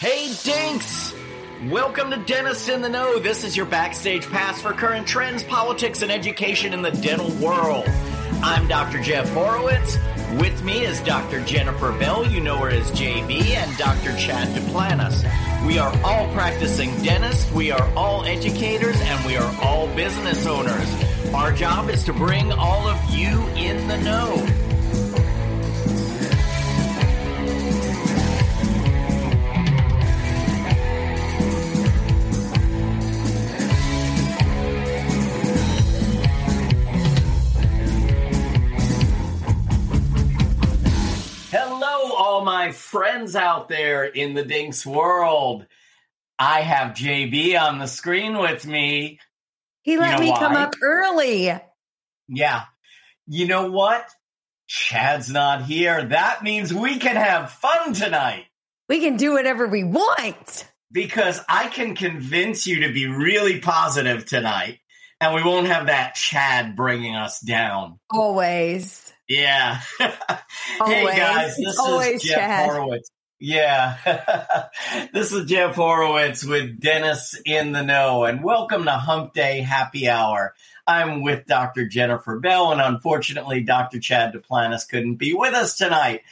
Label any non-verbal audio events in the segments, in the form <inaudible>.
Hey, Dinks! Welcome to Dentist in the Know. This is your backstage pass for current trends, politics, and education in the dental world. I'm Dr. Jeff Horowitz. With me is Dr. Jennifer Bell, you know her as JB, and Dr. Chad Duplantis. We are all practicing dentists, we are all educators, and we are all business owners. Our job is to bring all of you in the know. Friends out there in the Dinks world. I have JB on the screen with me. He let know me come up early. Yeah. You know what? Chad's not here. That means we can have fun tonight We can do whatever we want. because I can convince you to be really positive tonight and we won't have that Chad bringing us down. Always. Yeah. <laughs> hey guys, this Always is Jeff Chad. Horowitz. Yeah. <laughs> this is Jeff Horowitz with Dentist in the Know and welcome to Hump Day Happy Hour. I'm with Dr. Jennifer Bell and unfortunately Dr. Chad Duplantis couldn't be with us tonight.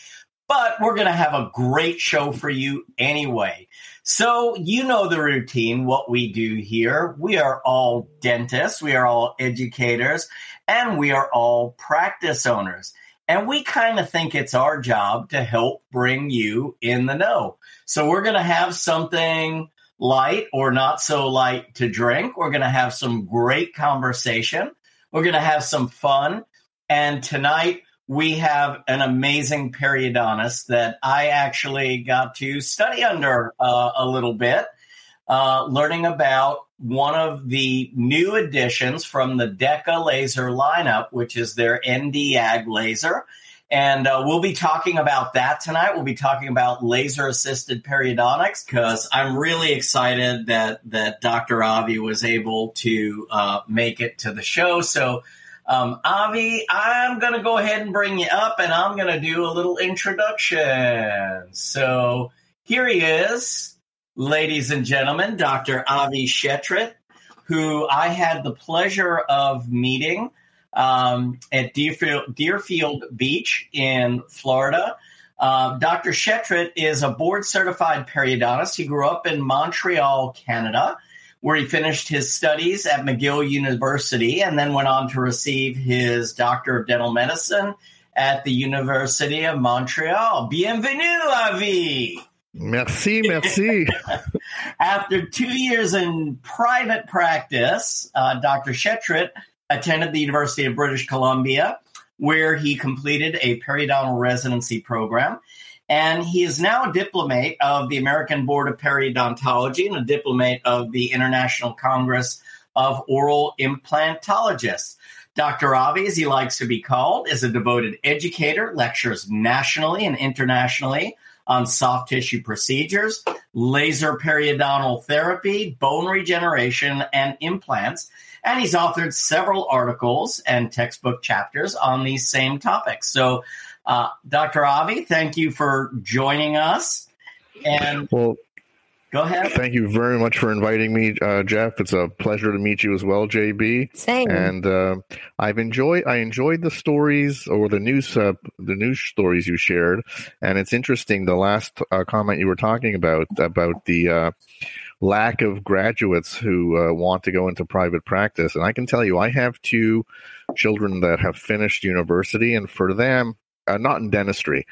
But we're going to have a great show for you anyway. So, you know the routine, what we do here. We are all dentists, we are all educators, and we are all practice owners. And we kind of think it's our job to help bring you in the know. So, we're going to have something light or not so light to drink. We're going to have some great conversation. We're going to have some fun. And tonight, we have an amazing periodontist that I actually got to study under uh, a little bit, uh, learning about one of the new additions from the DEKA laser lineup, which is their Nd:YAG laser. And uh, we'll be talking about that tonight. We'll be talking about laser assisted periodontics because I'm really excited that that Dr. Avi was able to uh, make it to the show. So um, Avi, I'm going to go ahead and bring you up and I'm going to do a little introduction. So here he is, ladies and gentlemen, Dr. Avi Schetritt, who I had the pleasure of meeting um, at Deerfield, Deerfield Beach in Florida. Uh, Dr. Schetritt is a board certified periodontist. He grew up in Montreal, Canada where he finished his studies at McGill University and then went on to receive his Doctor of Dental Medicine at the University of Montreal. Bienvenue, Avi! Merci, merci. <laughs> After two years in private practice, uh, Dr. Schetritt attended the University of British Columbia, where he completed a periodontal residency program. And he is now a diplomate of the American Board of Periodontology and a diplomate of the International Congress of Oral Implantologists. Dr. Avi, as he likes to be called, is a devoted educator, lectures nationally and internationally on soft tissue procedures, laser periodontal therapy, bone regeneration, and implants. And he's authored several articles and textbook chapters on these same topics. So, uh, Dr. Avi, thank you for joining us. And Well, go ahead. thank you very much for inviting me, uh, Jeff. It's a pleasure to meet you as well, JB. Same. And uh, I've enjoyed I enjoyed the stories or the news uh, the news stories you shared, and it's interesting. The last uh, comment you were talking about about the uh, lack of graduates who uh, want to go into private practice, and I can tell you, I have two children that have finished university, and for them, uh, not in dentistry,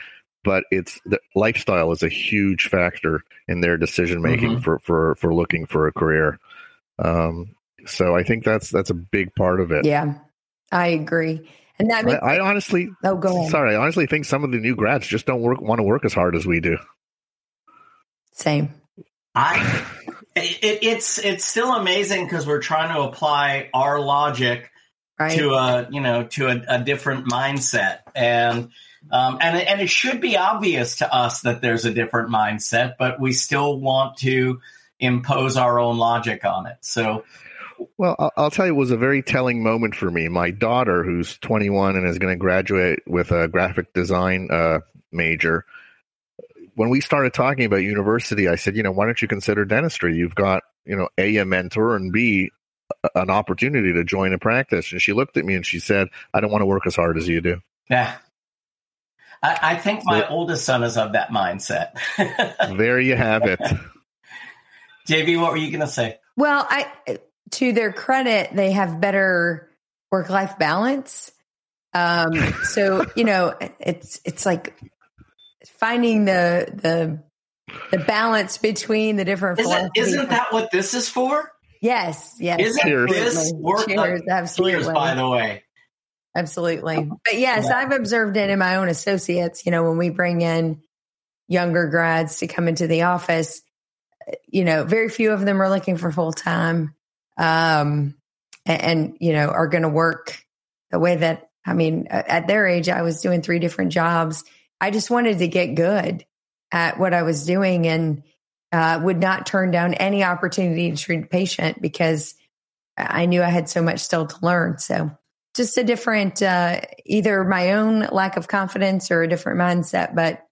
but it's the lifestyle is a huge factor in their decision making Mhm. for, for for looking for a career. Um, so I think that's that's a big part of it. yeah, I agree. And that I, makes, I honestly, oh, go ahead. sorry, I honestly think some of the new grads just don't work want to work as hard as we do. Same. I it, it's it's still amazing because we're trying to apply our logic Right. to a you know to a, a different mindset and um, and it- and it should be obvious to us that there's a different mindset, but we still want to impose our own logic on it. So Well, I'll, I'll tell you, it was a very telling moment for me. My daughter, who's 21 and is going to graduate with a graphic design uh, major, when we started talking about university, I said, you know, why don't you consider dentistry? You've got, you know, A, a mentor, and B, an opportunity to join a practice. And she looked at me and she said, I don't want to work as hard as you do. Yeah. I, I think my oldest son is of that mindset. <laughs> there you have it. JB, what were you going to say? Well, I to their credit, they have better work life balance. Um, so you know, it's it's like finding the the the balance between the different. Isn't, isn't that what this is for? Yes, yes. Isn't Cheers. this work? Cheers, absolutely. Cheers, by the way. Absolutely. But yes, Yeah. I've observed it in my own associates. You know, when we bring in younger grads to come into the office, you know, very few of them are looking for full time, um, and, and you know are going to work the way that I mean, at their age, I was doing three different jobs. I just wanted to get good at what I was doing and uh, would not turn down any opportunity to treat a patient because I knew I had so much still to learn. So just a different, uh, either my own lack of confidence or a different mindset, but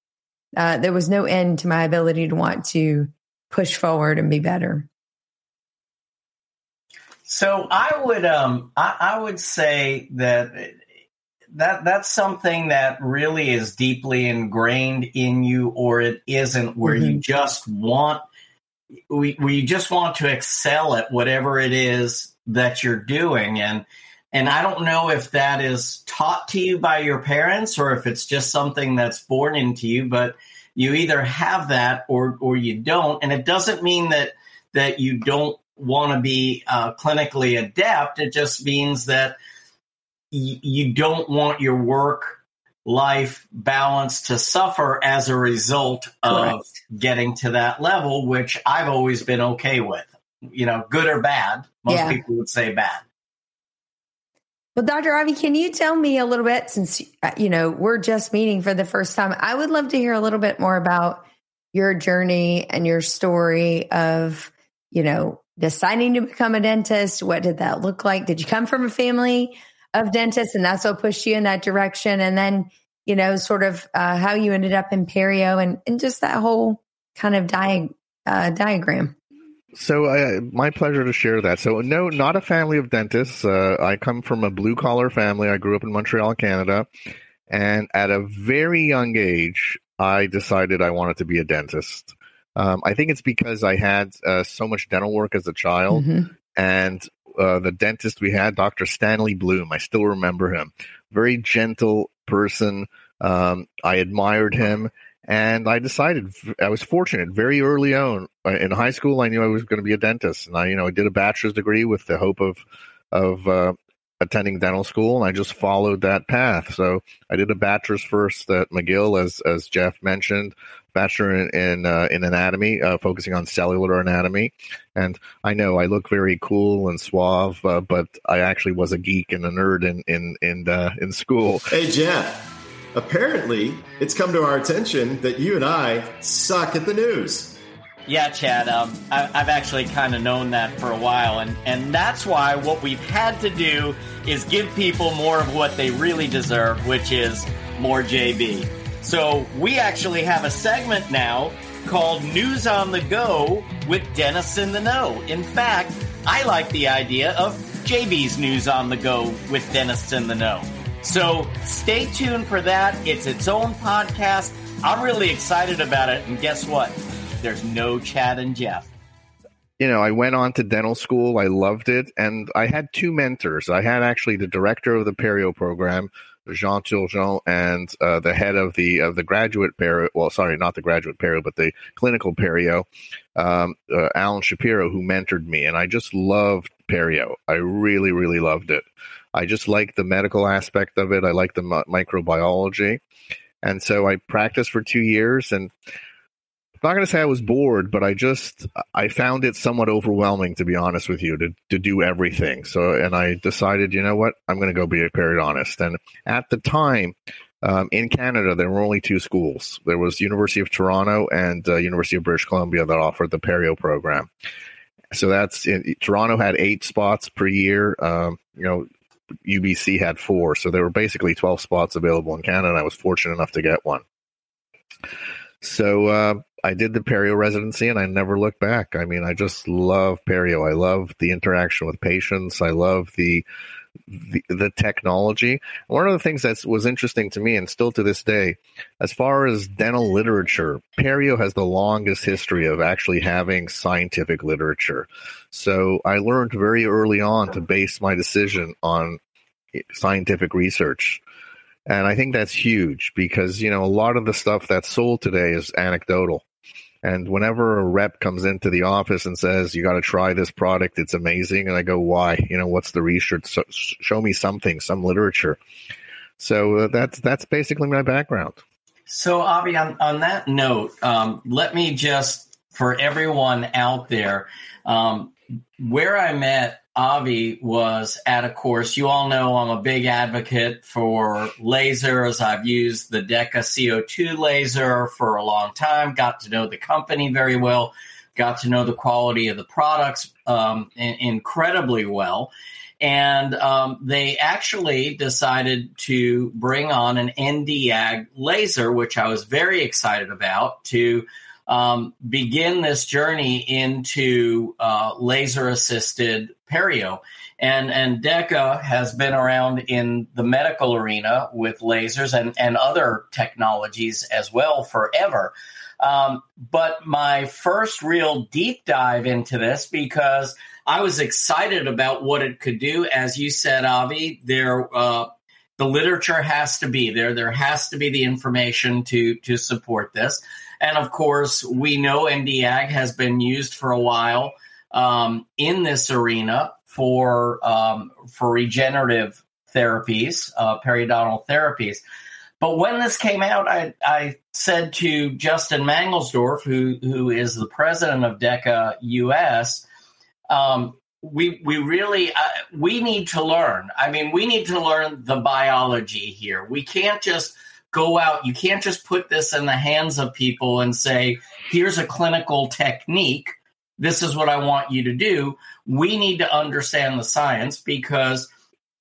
uh, there was no end to my ability to want to push forward and be better. So I would um I, I would say that that that's something that really is deeply ingrained in you or it isn't where you just want we where you just want to excel at whatever it is that you're doing and and I don't know if that is taught to you by your parents or if it's just something that's born into you but you either have that or or you don't and it doesn't mean that that you don't want to be uh, clinically adept. It just means that y- you don't want your work life balance to suffer as a result of Correct. getting to that level, which I've always been okay with. You know, good or bad. Most Yeah. people would say bad. Well, Dr. Avi, can you tell me a little bit since, uh, you know, we're just meeting for the first time? I would love to hear a little bit more about your journey and your story of, you know, deciding to become a dentist. What did that look like? Did you come from a family of dentists and that's what pushed you in that direction? And then, you know, sort of uh, how you ended up in perio and, and just that whole kind of dia- uh, diagram. So, uh, my pleasure to share that. So, no, not a family of dentists. Uh, I come from a blue collar family. I grew up in Montreal, Canada. And at a very young age, I decided I wanted to be a dentist. Um, I think it's because I had uh, so much dental work as a child. Mhm. and uh, the dentist we had, Dr. Stanley Bloom. I still remember him. Very gentle person. Um, I admired him, and I decided I was fortunate. Very early on uh, in high school, I knew I was going to be a dentist, and I, you know, I did a bachelor's degree with the hope of of uh, attending dental school, and I just followed that path. So I did a bachelor's first at McGill, as as Jeff mentioned, bachelor in in, uh, in anatomy, uh, focusing on cellular anatomy. And I know I look very cool and suave, uh, but I actually was a geek and a nerd in in in uh, in school. Hey, Jeff. Apparently, it's come to our attention that you and I suck at the news. Yeah, Chad. Um, I, I've actually kind of known that for a while, and and that's why what we've had to do is give people more of what they really deserve, which is more JB. So we actually have a segment now called News on the Go with Dentist in the Know. In fact, I like the idea of JB's News on the Go with Dentist in the Know. So stay tuned for that. It's its own podcast. I'm really excited about it, and guess what? There's no Chad and Jeff. you know, I went on to dental school. I loved it. And I had two mentors. I had actually the director of the Perio program, Jean Turgeon, and uh, the head of the of the graduate Perio. Well, sorry, not the graduate Perio, but the clinical Perio, um, uh, Alan Shapiro, who mentored me. And I just loved Perio. I really, really loved it. I just like the medical aspect of it. I like the mi- microbiology. And so I practiced for two years and I'm not going to say I was bored, but I just I found it somewhat overwhelming to be honest with you to to do everything. So and I decided, you know what, I'm going to go be a periodontist. And at the time, um, in Canada, there were only two schools. There was University of Toronto and uh, University of British Columbia that offered the perio program. So that's in, Toronto had eight spots per year. Um, you know, UBC had four, so there were basically 12 spots available in Canada. And I was fortunate enough to get one. So uh, I did the perio residency and I never looked back. I mean, I just love perio. I love the interaction with patients. I love the the, the technology. One of the things that was interesting to me, and still to this day, as far as dental literature, perio has the longest history of actually having scientific literature. So I learned very early on to base my decision on scientific research. And I think that's huge because, you know, a lot of the stuff that's sold today is anecdotal. And whenever a rep comes into the office and says, you got to try this product, it's amazing. And I go, why? You know, what's the research? So, show me something, some literature. So uh, that's, that's basically my background. So, Avi, on, on that note, um, let me just, for everyone out there, um, where I met Avi was at a course. You all know I'm a big advocate for lasers. I've used the DEKA CO2 laser for a long time, got to know the company very well, got to know the quality of the products um, in- incredibly well. And um, they actually decided to bring on an Nd:YAG laser, which I was very excited about, to um, begin this journey into uh, laser assisted perio. And, and DEKA has been around in the medical arena with lasers and, and other technologies as well forever. Um, but my first real deep dive into this because I was excited about what it could do. As you said, Avi, there uh, the literature has to be there. There has to be the information to to support this. And of course, we know Nd:YAG has been used for a while um, in this arena for um, for regenerative therapies, uh, periodontal therapies. But when this came out, I, I said to Justin Mangelsdorf, who who is the president of DEKA US, um, we we really uh, we need to learn. I mean, we need to learn the biology here. We can't just go out. You can't just put this in the hands of people and say, here's a clinical technique. This is what I want you to do. We need to understand the science because,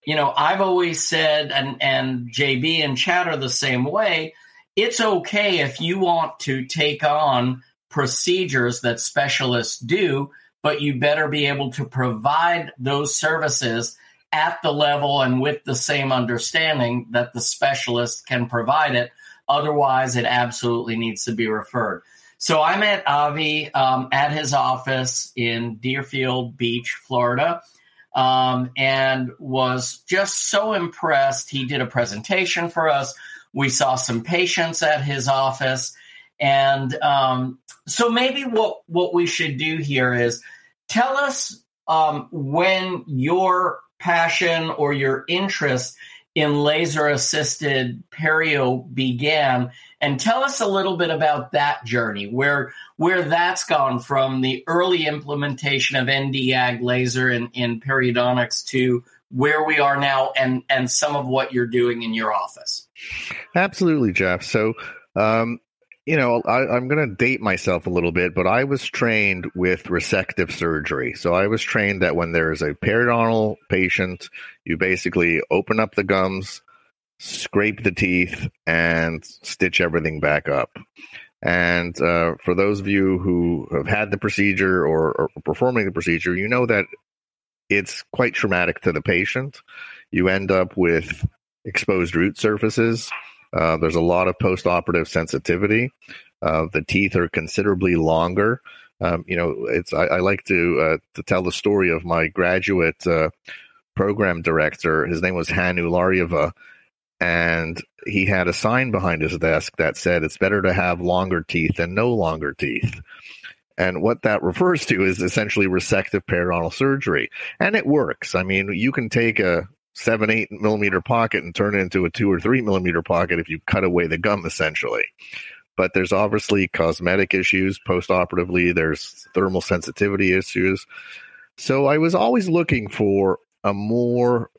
you know, I've always said, and, and JB and Chad are the same way. It's okay if you want to take on procedures that specialists do, but you better be able to provide those services at the level and with the same understanding that the specialist can provide it. Otherwise, it absolutely needs to be referred. So I met Avi um, at his office in Deerfield Beach, Florida, um, and was just so impressed. He did a presentation for us. We saw some patients at his office. And um, so maybe what, what we should do here is tell us um, when your passion or your interest in laser assisted perio began. And tell us a little bit about that journey where where that's gone from the early implementation of Nd:YAG laser in, in periodontics to where we are now and and some of what you're doing in your office. Absolutely jeff. So um, you know, I, am going to date myself a little bit, but I was trained with resective surgery. So I was trained that when there is a periodontal patient, you basically open up the gums, scrape the teeth, and stitch everything back up. And uh, for those of you who have had the procedure or, or performing the procedure, you know that it's quite traumatic to the patient. You end up with exposed root surfaces uh, there's a lot of post-operative sensitivity. Uh, the teeth are considerably longer. Um, you know, it's I, I like to uh, to tell the story of my graduate uh, program director. His name was Hannu Larjava, and he had a sign behind his desk that said, "It's better to have longer teeth than no longer teeth." And what that refers to is essentially resective periodontal surgery. And it works. I mean, you can take a, seven, eight millimeter pocket and turn it into a two or three millimeter pocket if you cut away the gum, essentially. But there's obviously cosmetic issues post operatively, there's thermal sensitivity issues. So I was always looking for a more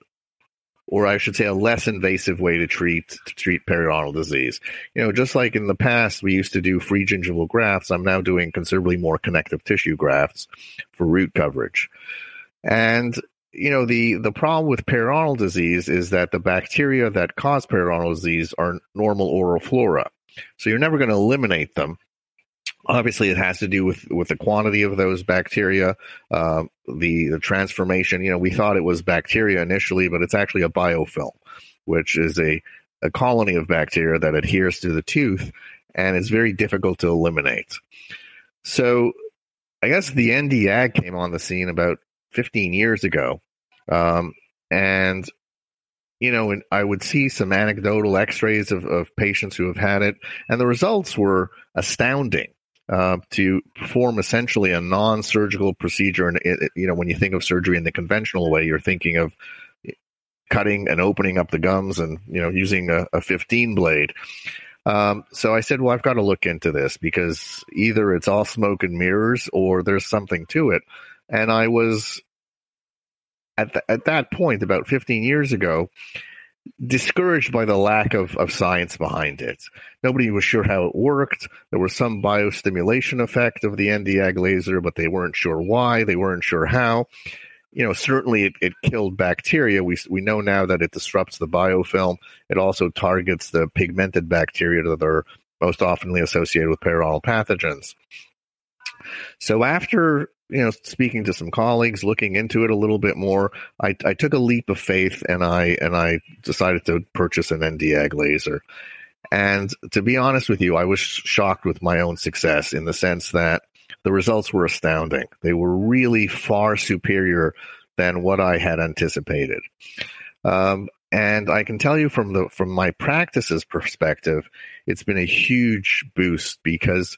or I should say a less invasive way to treat to treat periodontal disease. You know, just like in the past we used to do free gingival grafts, I'm now doing considerably more connective tissue grafts for root coverage. And you know the the problem with periodontal disease is that the bacteria that cause periodontal disease are normal oral flora So you're never going to eliminate them. Obviously, it has to do with, with the quantity of those bacteria, uh, the, the transformation. You know, we thought it was bacteria initially, but it's actually a biofilm, which is a, a colony of bacteria that adheres to the tooth and it's very difficult to eliminate. So I guess the Nd:YAG came on the scene about 15 years ago. Um, and, you know, I would see some anecdotal x rays of, of patients who have had it, and the results were astounding. Uh, to perform essentially a non-surgical procedure, and it, you know, when you think of surgery in the conventional way, you're thinking of cutting and opening up the gums, and you know, using a, a 15 blade. Um, so I said, well, I've got to look into this because either it's all smoke and mirrors or there's something to it. And I was at the, at that point about 15 years ago discouraged by the lack of, of science behind it. Nobody was sure how it worked. There was some biostimulation effect of the Nd:YAG laser, but they weren't sure why. They weren't sure how you know, certainly it, it killed bacteria. We, we know now that it disrupts the biofilm. It also targets the pigmented bacteria that are most oftenly associated with periodontal pathogens. So after you know speaking to some colleagues, looking into it a little bit more, I, I took a leap of faith and I and I decided to purchase an Nd:YAG laser. And to be honest with you, I was shocked with my own success in the sense that the results were astounding. They were really far superior than what I had anticipated. Um, and I can tell you from the from my practices perspective, it's been a huge boost because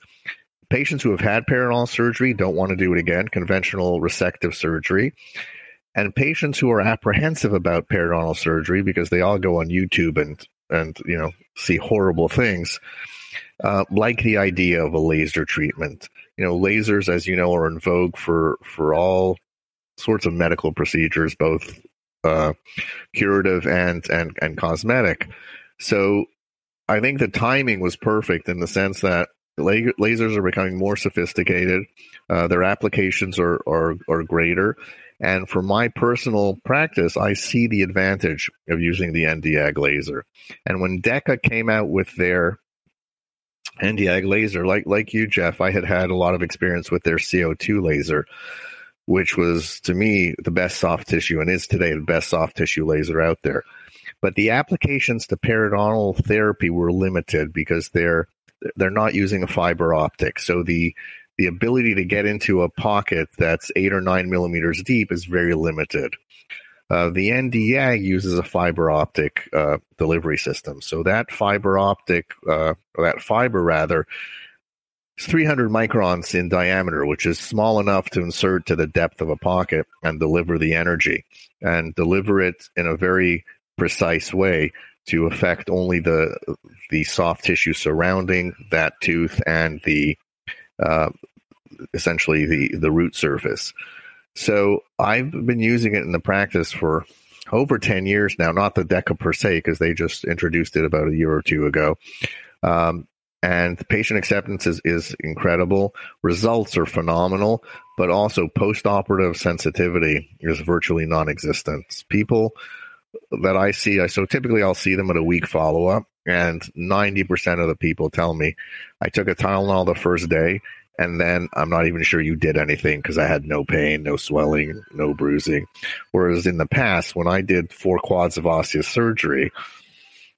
patients who have had periodontal surgery don't want to do it again, conventional resective surgery. And patients who are apprehensive about periodontal surgery because they all go on YouTube and and you know see horrible things, uh, like the idea of a laser treatment you know, lasers, as you know, are in vogue for for all sorts of medical procedures, both uh, curative and and and cosmetic. So, I think the timing was perfect in the sense that lasers are becoming more sophisticated. Uh, their applications are, are are greater. And for my personal practice, I see the advantage of using the Nd:YAG laser. And when DEKA came out with their Nd:YAG laser, like like you, Jeff, I had had a lot of experience with their CO2 laser, which was to me the best soft tissue and is today the best soft tissue laser out there. But the applications to periodontal therapy were limited because they're they're not using a fiber optic, so the the ability to get into a pocket that's eight or nine millimeters deep is very limited. Uh, the Nd:YAG uses a fiber optic uh, delivery system. So that fiber optic, uh, or that fiber rather, is 300 microns in diameter, which is small enough to insert to the depth of a pocket and deliver the energy and deliver it in a very precise way to affect only the the soft tissue surrounding that tooth and the uh, essentially the the root surface. So I've been using it in the practice for over 10 years now, not the DEKA per se, because they just introduced it about a year or two ago. Um, and patient acceptance is, is incredible. Results are phenomenal, but also post operative sensitivity is virtually non existent. People that I see, so typically I'll see them at a week follow up, and 90% of the people tell me I took a Tylenol the first day and then I'm not even sure you did anything because I had no pain, no swelling, no bruising. Whereas in the past, when I did four quads of osseous surgery,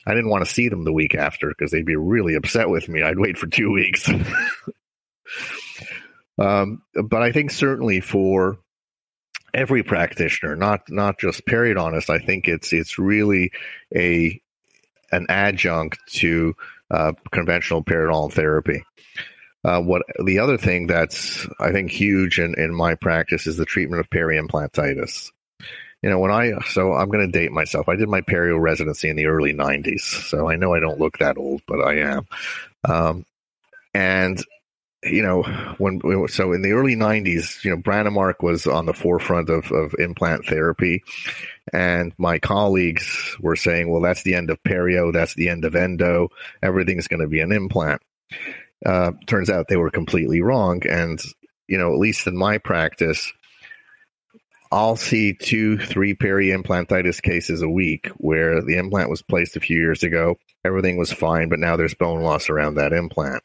I didn't want to see them the week after because they'd be really upset with me. I'd wait for two weeks. <laughs> um, but I think certainly for every practitioner, not not just periodontist, I think it's it's really a an adjunct to uh, conventional periodontal therapy. Uh, what the other thing that's I think huge in, in my practice is the treatment of periimplantitis. You know, when I so I'm going to date myself. I did my perio residency in the early '90s, so I know I don't look that old, but I am. Um, and you know, when so in the early '90s, you know, Brånemark was on the forefront of, of implant therapy, and my colleagues were saying, "Well, that's the end of perio. That's the end of endo. Everything's going to be an implant." Uh, turns out they were completely wrong. And, you know, at least in my practice, I'll see two, three peri-implantitis cases a week where the implant was placed a few years ago. Everything was fine, but now there's bone loss around that implant.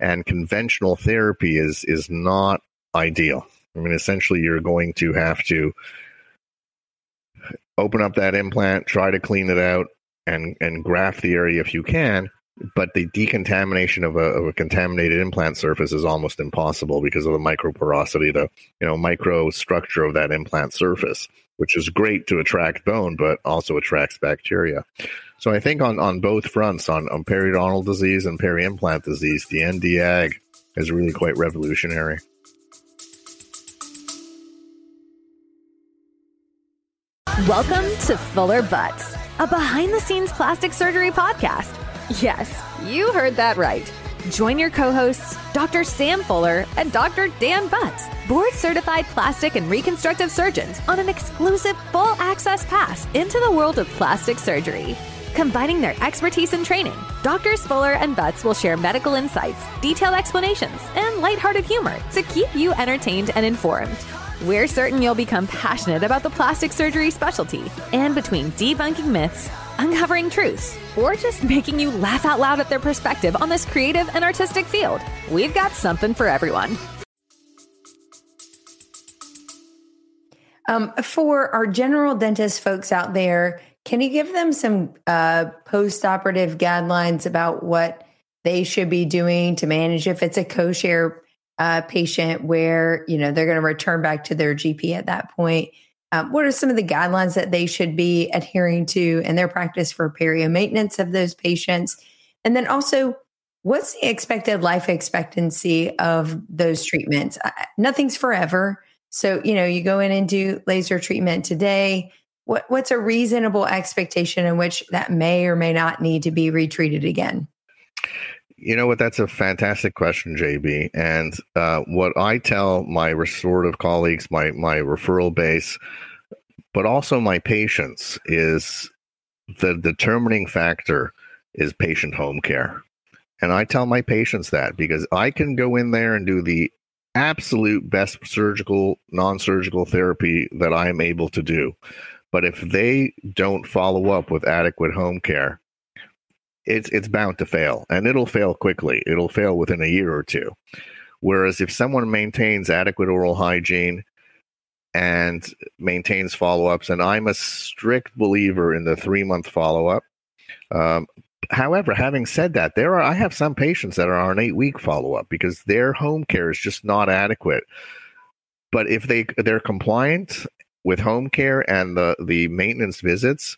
And conventional therapy is is not ideal. I mean, essentially, you're going to have to open up that implant, try to clean it out, and and graft the area if you can. But the decontamination of a, of a contaminated implant surface is almost impossible because of the microporosity, the you know micro structure of that implant surface, which is great to attract bone, but also attracts bacteria. So I think on, on both fronts, on, on periodontal disease and peri-implant disease, the Nd:YAG is really quite revolutionary. Welcome to Fuller Butts, a behind the scenes plastic surgery podcast. Yes, you heard that right. Join your co hosts, Dr. Sam Fuller and Dr. Dan Butts, board certified plastic and reconstructive surgeons, on an exclusive full access pass into the world of plastic surgery. Combining their expertise and training, Doctors Fuller and Butts will share medical insights, detailed explanations, and lighthearted humor to keep you entertained and informed. We're certain you'll become passionate about the plastic surgery specialty, and between debunking myths, uncovering truths, or just making you laugh out loud at their perspective on this creative and artistic field, we've got something for everyone. Um, for our general dentist folks out there, can you give them some uh, post operative guidelines about what they should be doing to manage if it's a co share uh, patient where you know they're going to return back to their GP at that point. Um, what are some of the guidelines that they should be adhering to in their practice for perio maintenance of those patients? And then also, what's the expected life expectancy of those treatments? Nothing's forever. So, you know, you go in and do laser treatment today. What, what's a reasonable expectation in which that may or may not need to be retreated again? You know what? That's a fantastic question, JB. And uh, what I tell my restorative colleagues, my my referral base, but also my patients, is the determining factor is patient home care. And I tell my patients that because I can go in there and do the absolute best surgical, non surgical therapy that I am able to do. But if they don't follow up with adequate home care, it's it's bound to fail and it'll fail quickly. It'll fail within a year or two. Whereas if someone maintains adequate oral hygiene and maintains follow-ups and i'm a strict believer in the three month follow-up um, however having said that there are i have some patients that are on eight week follow-up because their home care is just not adequate. But if they they're compliant with home care and the the maintenance visits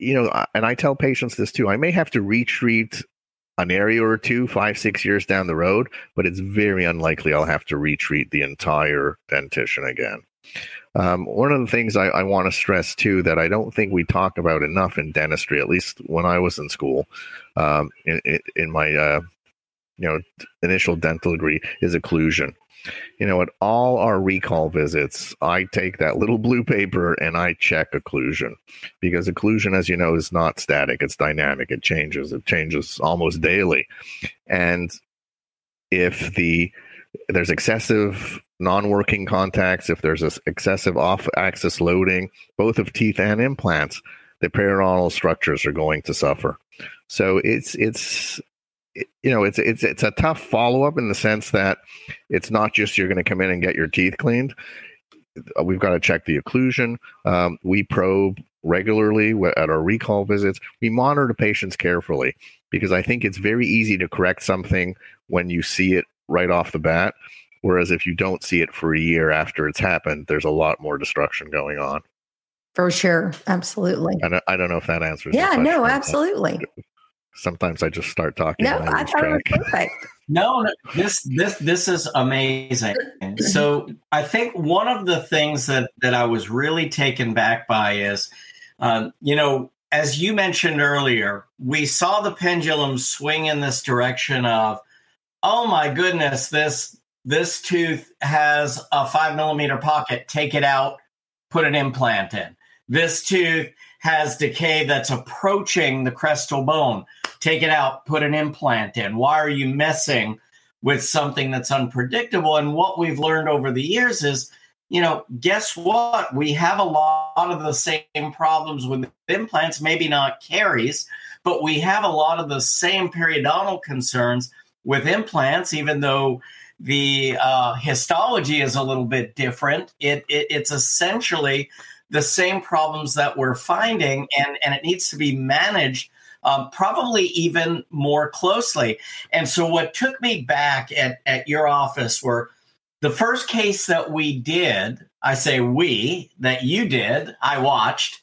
you know, and I tell patients this too. I may have to retreat an area or two, five, six years down the road, but it's very unlikely I'll have to retreat the entire dentition again. Um, one of the things I, I want to stress too that I don't think we talk about enough in dentistry, at least when I was in school, um, in, in, my uh, you know initial dental degree, is occlusion you know, at all our recall visits, I take that little blue paper and I check occlusion because occlusion, as you know, is not static, it's dynamic, it changes, it changes almost daily. And if the there's excessive non-working contacts, if there's excessive off-axis loading, both of teeth and implants, the periodontal structures are going to suffer. So it's it's you know, it's it's it's a tough follow up in the sense that it's not just you're going to come in and get your teeth cleaned. Uh, we've got to check the occlusion. Um, we probe regularly at our recall visits. We monitor the patients carefully because I think it's very easy to correct something when you see it right off the bat. Whereas if you don't see it for a year after it's happened, there's a lot more destruction going on. For sure, absolutely. I don't, I don't know if that answers. Yeah, no, absolutely sometimes I just start talking. No, I, thought track. it was perfect. <laughs> No, no, this this this is amazing. so I think one of the things that that I was really taken back by is, um, you know, as you mentioned earlier, we saw the pendulum swing in this direction of, oh my goodness, this this tooth has a five millimeter pocket. Take it out, put an implant in. This tooth has decay that's approaching the crestal bone take it out, put an implant in? Why are you messing with something that's unpredictable? And what we've learned over the years is you know, guess what? We have a lot of the same problems with implants, maybe not caries, but we have a lot of the same periodontal concerns with implants, even though the uh, histology is a little bit different. It, it, it's essentially the same problems that we're finding, and, and it needs to be managed um, probably even more closely. And so, what took me back at, at your office were the first case that we did, I say we, that you did, I watched.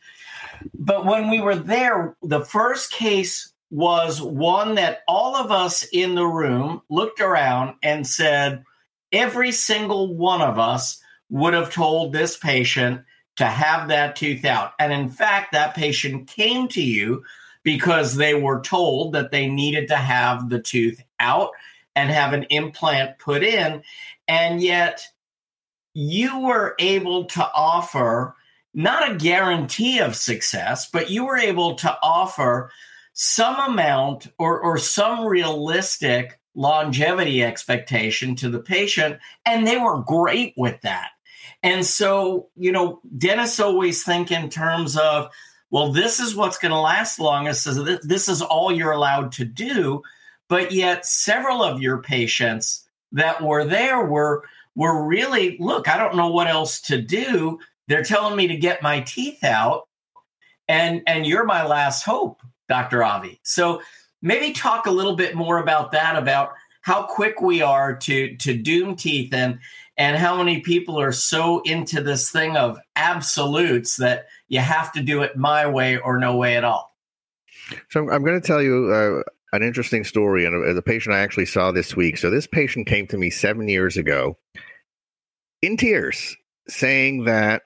But when we were there, the first case was one that all of us in the room looked around and said, every single one of us would have told this patient to have that tooth out. And in fact, that patient came to you because they were told that they needed to have the tooth out and have an implant put in. And yet, you were able to offer not a guarantee of success, but you were able to offer some amount or, or some realistic longevity expectation to the patient. And they were great with that. And so, you know, dentists always think in terms of, well, this is what's going to last longest. So this is all you're allowed to do. But yet, several of your patients that were there were were really look. I don't know what else to do. They're telling me to get my teeth out, and and you're my last hope, Doctor Avi. So maybe talk a little bit more about that, about how quick we are to to doom teeth and and how many people are so into this thing of absolutes that you have to do it my way or no way at all. So I'm going to tell you uh, an interesting story and the patient I actually saw this week. So this patient came to me seven years ago in tears, saying that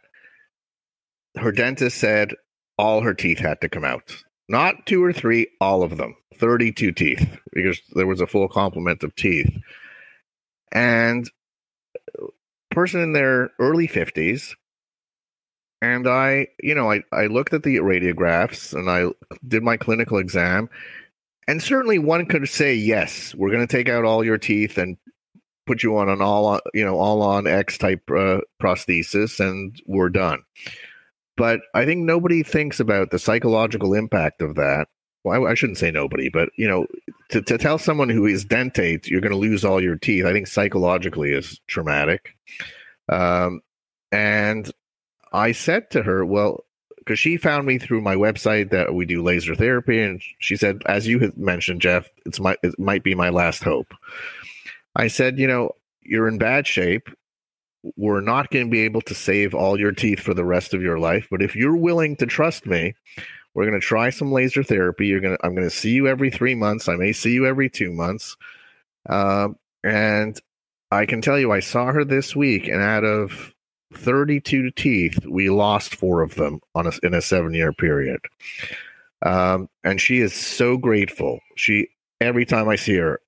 her dentist said all her teeth had to come out. Not two or three, all of them. 32 teeth, because there was a full complement of teeth. And person in their early 50s and I, you know, I, I looked at the radiographs and I did my clinical exam and certainly one could say, yes, we're going to take out all your teeth and put you on an all, you know, all on X type uh, prosthesis, and we're done. But I think nobody thinks about the psychological impact of that. Well, I, I shouldn't say nobody, but you know, to, to tell someone who is dentate you're going to lose all your teeth, I think psychologically is traumatic. Um, and I said to her, well, because she found me through my website that we do laser therapy, and she said, as you had mentioned, Jeff, it's my it might be my last hope. I said, you know, you're in bad shape. We're not going to be able to save all your teeth for the rest of your life, but if you're willing to trust me, we're going to try some laser therapy. You're going to I'm going to see you every three months. I may see you every two months, um, and I can tell you, I saw her this week, and out of 32 teeth, we lost four of them on a, in a seven year period. Um, and she is so grateful. She every time I see her,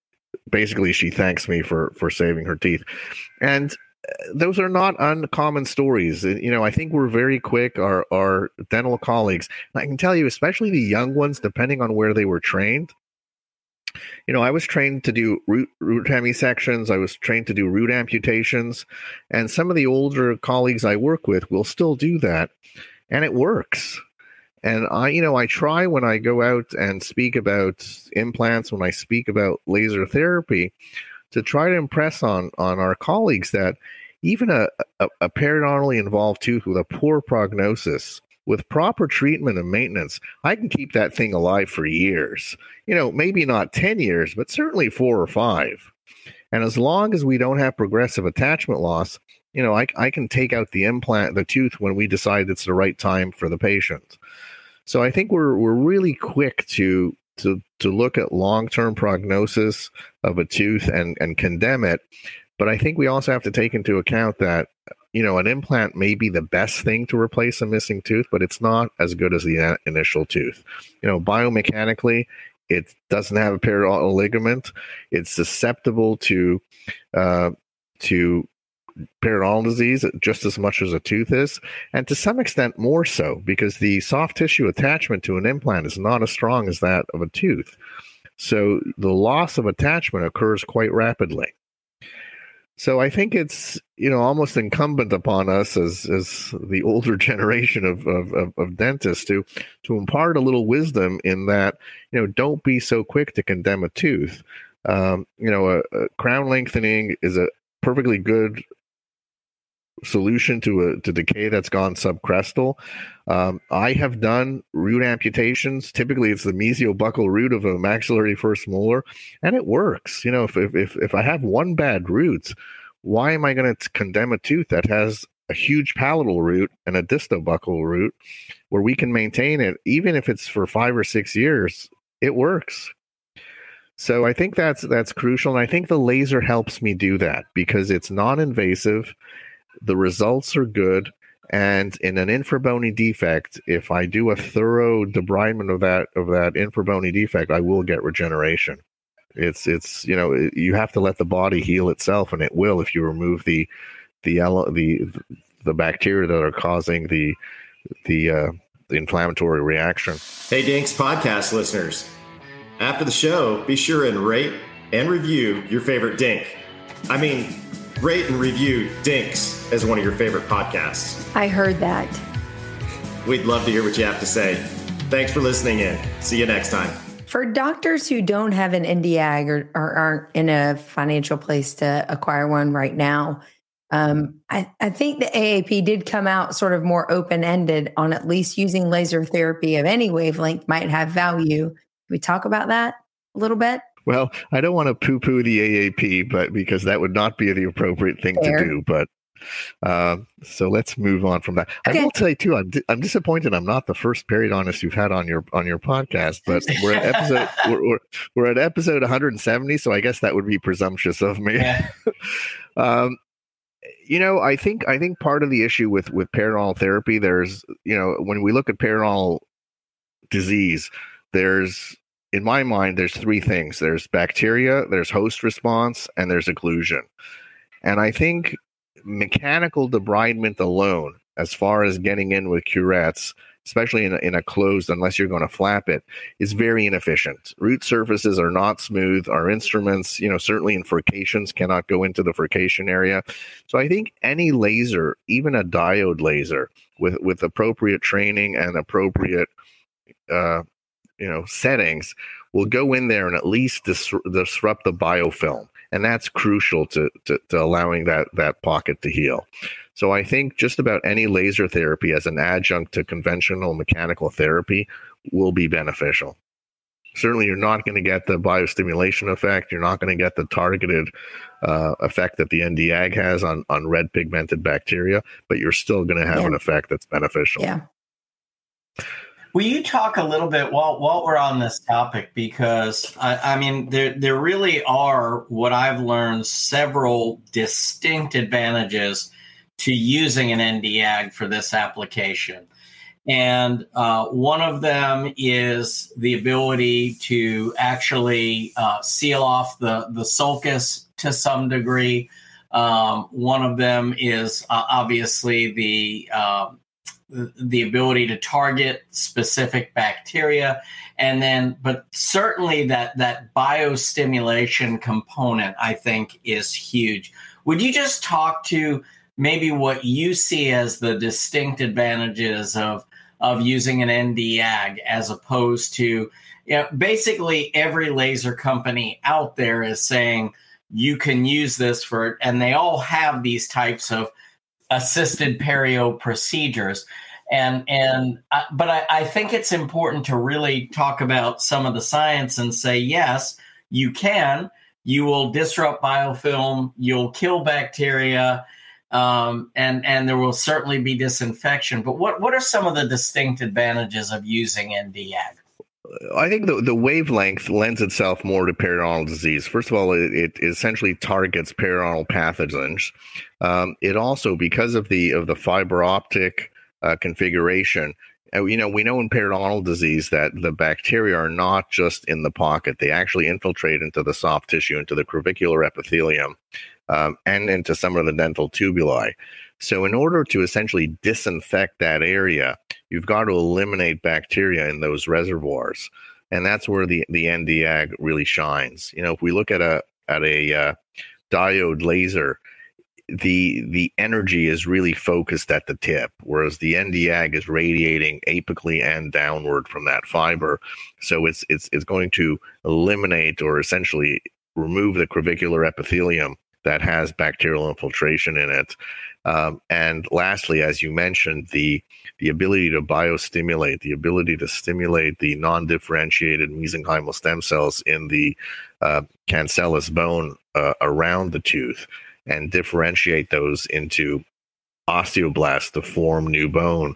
basically she thanks me for for saving her teeth. And uh, those are not uncommon stories. You know, I think we're very quick. Our our dental colleagues, I can tell you, especially the young ones, depending on where they were trained, you know, I was trained to do root root hemisections. I was trained to do root amputations, and some of the older colleagues I work with will still do that, and it works. And I, you know, I try when I go out and speak about implants, when I speak about laser therapy, to try to impress on on our colleagues that even a, a, a periodontally involved tooth with a poor prognosis with proper treatment and maintenance, I can keep that thing alive for years. You know, maybe not 10 years, but certainly four or five. And as long as we don't have progressive attachment loss, you know, I, I can take out the implant, the tooth when we decide it's the right time for the patient. So I think we're we're really quick to to to look at long term prognosis of a tooth and and condemn it. But I think we also have to take into account that you know, an implant may be the best thing to replace a missing tooth, but it's not as good as the initial tooth. You know, biomechanically, it doesn't have a periodontal ligament. It's susceptible to uh, to periodontal disease just as much as a tooth is, and to some extent more so because the soft tissue attachment to an implant is not as strong as that of a tooth. So the loss of attachment occurs quite rapidly. So I think it's you know almost incumbent upon us as as the older <laughs> generation of, of, of, dentists to to impart a little wisdom in that you know don't be so quick to condemn a tooth. Um, you know, a, a crown lengthening is a perfectly good solution to a to decay that's gone subcrestal. Um, I have done root amputations. Typically, it's the mesiobuccal root of a maxillary first molar, and it works. You know, if if if I have one bad root, why am I going to condemn a tooth that has a huge palatal root and a distobuccal root, where we can maintain it even if it's for five or six years? It works. So I think that's that's crucial, and I think the laser helps me do that because it's non-invasive the results are good. And in an infrabony defect, if I do a thorough debridement of that of that infrabony defect, I will get regeneration. It's it's you know you have to let the body heal itself, and it will if you remove the the the the bacteria that are causing the the uh, the inflammatory reaction. Hey, Dinks podcast listeners! After the show, be sure and rate and review your favorite Dink. I mean rate and review Dinks as one of your favorite podcasts. I heard that. We'd love to hear what you have to say. Thanks for listening in. See you next time. For doctors who don't have an Nd:YAG or, or aren't in a financial place to acquire one right now, um, I, I, think the AAP did come out sort of more open ended on at least using laser therapy of any wavelength might have value. Can we talk about that a little bit? Well, I don't want to poo poo the AAP, but because that would not be the appropriate thing Fair. to do. But uh, so let's move on from that. Okay. I will tell you too. I'm I'm disappointed. I'm not the first periodontist you've had on your on your podcast, but we're at episode <laughs> we're, we're, we're, at episode 170. So I guess that would be presumptuous of me. Yeah. <laughs> um, you know, I think I think part of the issue with with periodontal therapy, there's you know when we look at periodontal disease, there's in my mind, there's three things there's bacteria, there's host response, and there's occlusion. And I think mechanical debridement alone, as far as getting in with curettes, especially in a, in a closed, unless you're going to flap it, is very inefficient. Root surfaces are not smooth. Our instruments, you know, certainly in furcations cannot go into the furcation area. So I think any laser, even a diode laser, with with appropriate training and appropriate uh, you know settings will go in there and at least dis- disrupt the biofilm and that's crucial to, to, to allowing that that pocket to heal so i think just about any laser therapy as an adjunct to conventional mechanical therapy will be beneficial certainly you're not going to get the biostimulation effect you're not going to get the targeted uh, effect that the Nd:YAG has on, on red pigmented bacteria, but you're still going to have yeah. an effect that's beneficial. Yeah. Will you talk a little bit while while we're on this topic? Because I, I, mean, there there really are what I've learned several distinct advantages to using an Nd:YAG for this application, and uh, one of them is the ability to actually uh, seal off the the sulcus to some degree. Um, one of them is uh, obviously the um, the ability to target specific bacteria. And then but certainly that that biostimulation component i think is huge. Would you just talk to maybe what you see as the distinct advantages of of using an Nd:YAG as opposed to you know, basically every laser company out there is saying you can use this for and they all have these types of assisted perio procedures. And and uh, but I, I think it's important to really talk about some of the science and say yes you can. You will disrupt biofilm. You'll kill bacteria. Um, and and there will certainly be disinfection. But what what are some of the distinct advantages of using Nd:YAG I think the, the wavelength lends itself more to periodontal disease. First of all, it, it essentially targets periodontal pathogens. Um, it also, because of the of the fiber optic uh, configuration. Uh, you know, we know in periodontal disease that the bacteria are not just in the pocket; they actually infiltrate into the soft tissue, into the crevicular epithelium, um, and into some of the dental tubuli. So, in order to essentially disinfect that area, you've got to eliminate bacteria in those reservoirs, and that's where the the Nd:YAG really shines. You know, if we look at a at a uh, diode laser, the the energy is really focused at the tip, whereas the Nd:YAG is radiating apically and downward from that fiber. So it's it's it's going to eliminate or essentially remove the crevicular epithelium that has bacterial infiltration in it. Um, and lastly, as you mentioned, the the ability to biostimulate, the ability to stimulate the non-differentiated mesenchymal stem cells in the uh, cancellous bone uh, around the tooth, and differentiate those into osteoblasts to form new bone.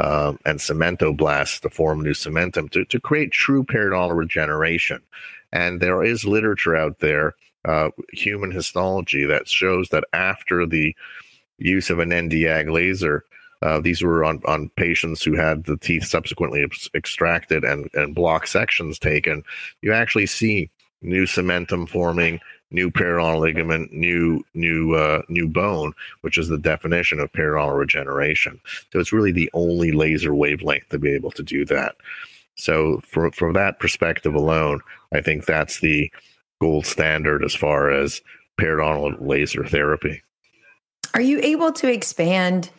Um, and cementoblasts to form new cementum to, to create true periodontal regeneration. And there is literature out there, uh, human histology, that shows that after the use of an Nd:YAG laser, uh, these were on, on patients who had the teeth subsequently ex- extracted and, and block sections taken. You actually see new cementum forming, new periodontal ligament, new new uh, new bone, which is the definition of periodontal regeneration. So it's really the only laser wavelength to be able to do that. So for, from that perspective alone, I think that's the gold standard as far as periodontal laser therapy. Are you able to expand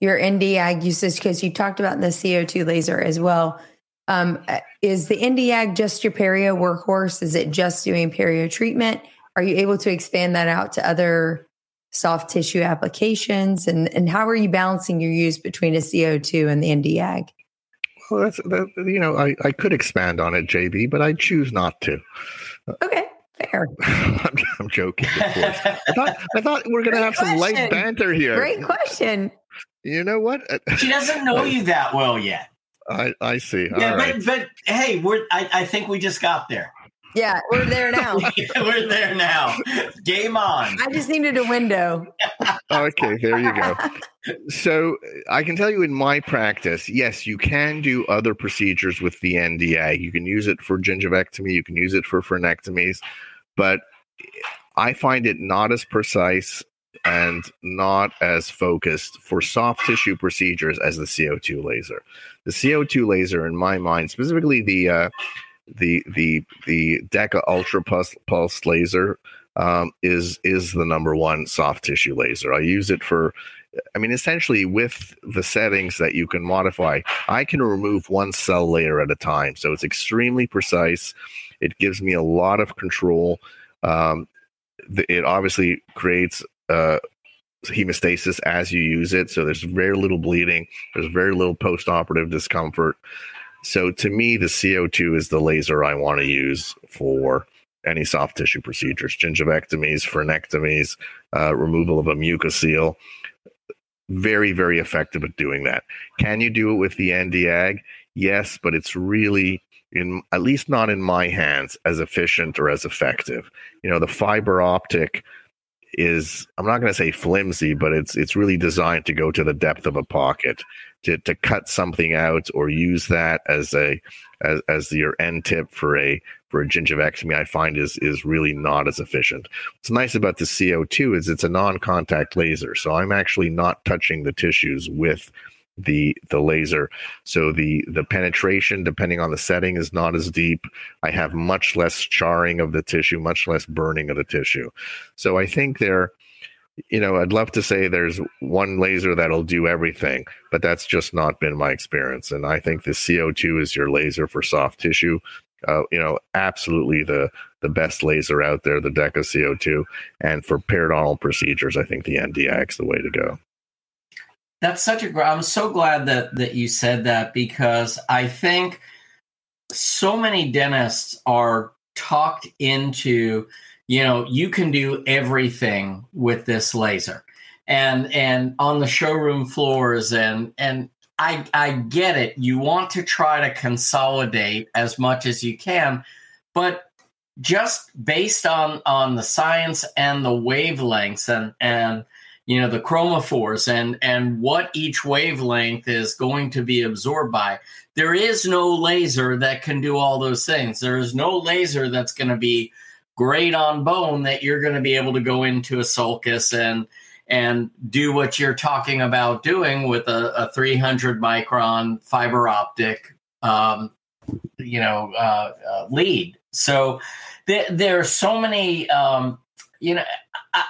your Nd:YAG usage? Because you talked about the CO2 laser as well. Um, is the Nd:YAG just your perio workhorse? Is it just doing perio treatment? Are you able to expand that out to other soft tissue applications? And, and how are you balancing your use between a CO2 and the Nd:YAG? Well, that's that, you know, I, I could expand on it, JB, but I choose not to. Okay, fair. <laughs> I'm, I'm, joking, of course. I thought I thought we are going to have question. some light banter here. Great question. You know what? Uh, she doesn't know you that well yet. I, I see. Yeah, but, but hey, we're I, I think we just got there. Yeah, we're there now. <laughs> we're there now. Game on. I just needed a window. okay, there you go. So I can tell you in my practice, yes, you can do other procedures with the Nd:YAG. You can use it for gingivectomy, you can use it for frenectomies, but I find it not as precise and not as focused for soft tissue procedures as the CO2 laser. The CO2 laser, in my mind, specifically the uh, the the the DEKA Ultra Pulse, Pulse laser um, is is the number one soft tissue laser. I use it for, I mean, essentially with the settings that you can modify, I can remove one cell layer at a time. So it's extremely precise. It gives me a lot of control. Um, it obviously creates uh, hemostasis as you use it. So there's very little bleeding. There's very little post-operative discomfort. So to me, the CO2 is the laser I want to use for any soft tissue procedures, gingivectomies, frenectomies, uh, removal of a mucocele. Very, very effective at doing that. Can you do it with the Nd:YAG? Yes, but it's really in at least not in my hands as efficient or as effective. You know, the fiber optic is I'm not going to say flimsy, but it's it's really designed to go to the depth of a pocket to to cut something out or use that as a as, as your end tip for a for a gingivectomy. I find is is really not as efficient. What's nice about the CO2 is it's a non-contact laser, so I'm actually not touching the tissues with the the laser. So the the penetration depending on the setting is not as deep. I have much less charring of the tissue much less burning of the tissue. So i think there you know i'd love to say there's one laser that'll do everything but that's just not been my experience. And i think the co2 is your laser for soft tissue. Uh, you know absolutely the the best laser out there the DEKA co2 and for periodontal procedures i think the is the way to go that's such a. I'm so glad that that you said that because I think so many dentists are talked into. You know, you can do everything with this laser, and and on the showroom floors, and and I I get it. You want to try to consolidate as much as you can, but just based on on the science and the wavelengths and and you know the chromophores and and what each wavelength is going to be absorbed by. There is no laser that can do all those things. There is no laser that's going to be great on bone that you're going to be able to go into a sulcus and and do what you're talking about doing with a, a 300 micron fiber optic um, you know uh, uh, lead. So th- there are so many um, you know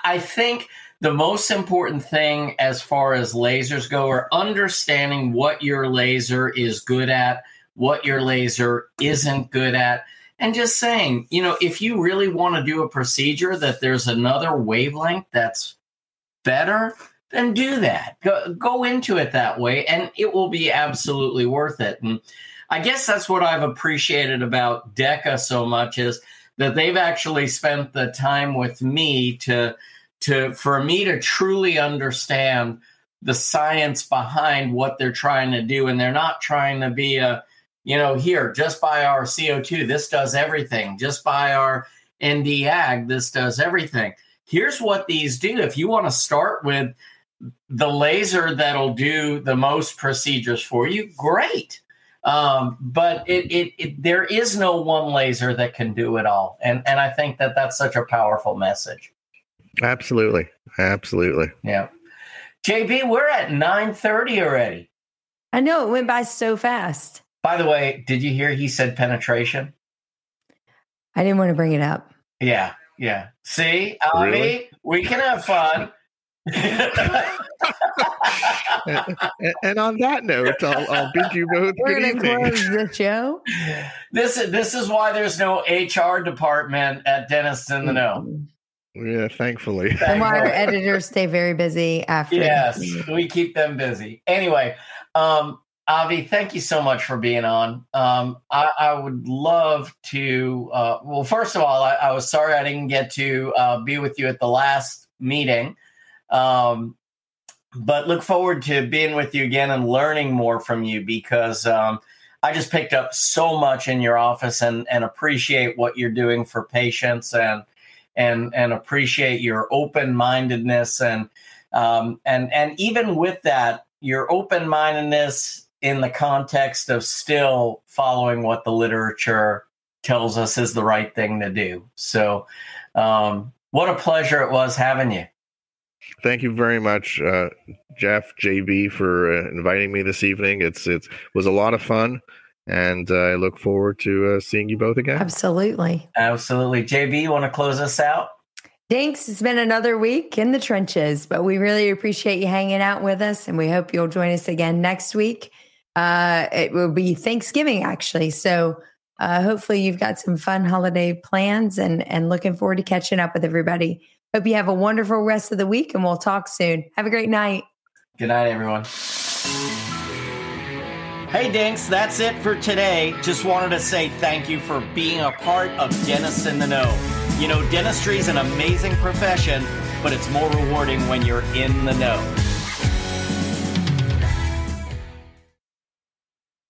I think the most important thing as far as lasers go are understanding what your laser is good at, what your laser isn't good at, and just saying, you know, if you really want to do a procedure that there's another wavelength that's better, then do that. Go, go into it that way, and it will be absolutely worth it. And I guess that's what I've appreciated about DEKA so much is that they've actually spent the time with me to to for me to truly understand the science behind what they're trying to do. And they're not trying to be a you know here just by our co2 this does everything. Just by our nd ag this does everything. Here's what these do. If you want to start with the laser that'll do the most procedures for you great. Um, but it, it, it, there is no one laser that can do it all, and and I think that that's such a powerful message. Absolutely, absolutely. Yeah, JB, we're at nine thirty already. I know it went by so fast. By the way, did you hear he said penetration? I didn't want to bring it up. Yeah, yeah. See, Avi, really? we can have fun. and, and, on that note, I'll, I'll bid you both We're good evening. Close the show. This this is why there's no HR department at Dentist in the Know. Mm-hmm. Yeah, thankfully. <laughs> And why our editors stay very busy after. Yes, we keep them busy. Anyway, um, Avi, thank you so much for being on. Um, I, I, would love to. Uh, well, first of all, I, I, was sorry I didn't get to uh, be with you at the last meeting. Um, but look forward to being with you again and learning more from you because um, I just picked up so much in your office and, and appreciate what you're doing for patients and and and appreciate your open mindedness and um, and and even with that your open mindedness in the context of still following what the literature tells us is the right thing to do. So, um, what a pleasure it was having you thank you very much, uh, Jeff JB, for uh, inviting me this evening. It's it was a lot of fun, and uh, I look forward to uh, seeing you both again. Absolutely, absolutely. JB, you want to close us out? Thanks. It's been another week in the trenches, but we really appreciate you hanging out with us, and we hope you'll join us again next week. Uh, it will be Thanksgiving, actually, so. Uh, hopefully you've got some fun holiday plans and and looking forward to catching up with everybody. Hope you have a wonderful rest of the week and we'll talk soon. Have a great night. Good night, everyone. Hey, Dinks, that's it for today. Just wanted to say thank you for being a part of Dentists in the Know. You know, dentistry is an amazing profession, but it's more rewarding when you're in the know.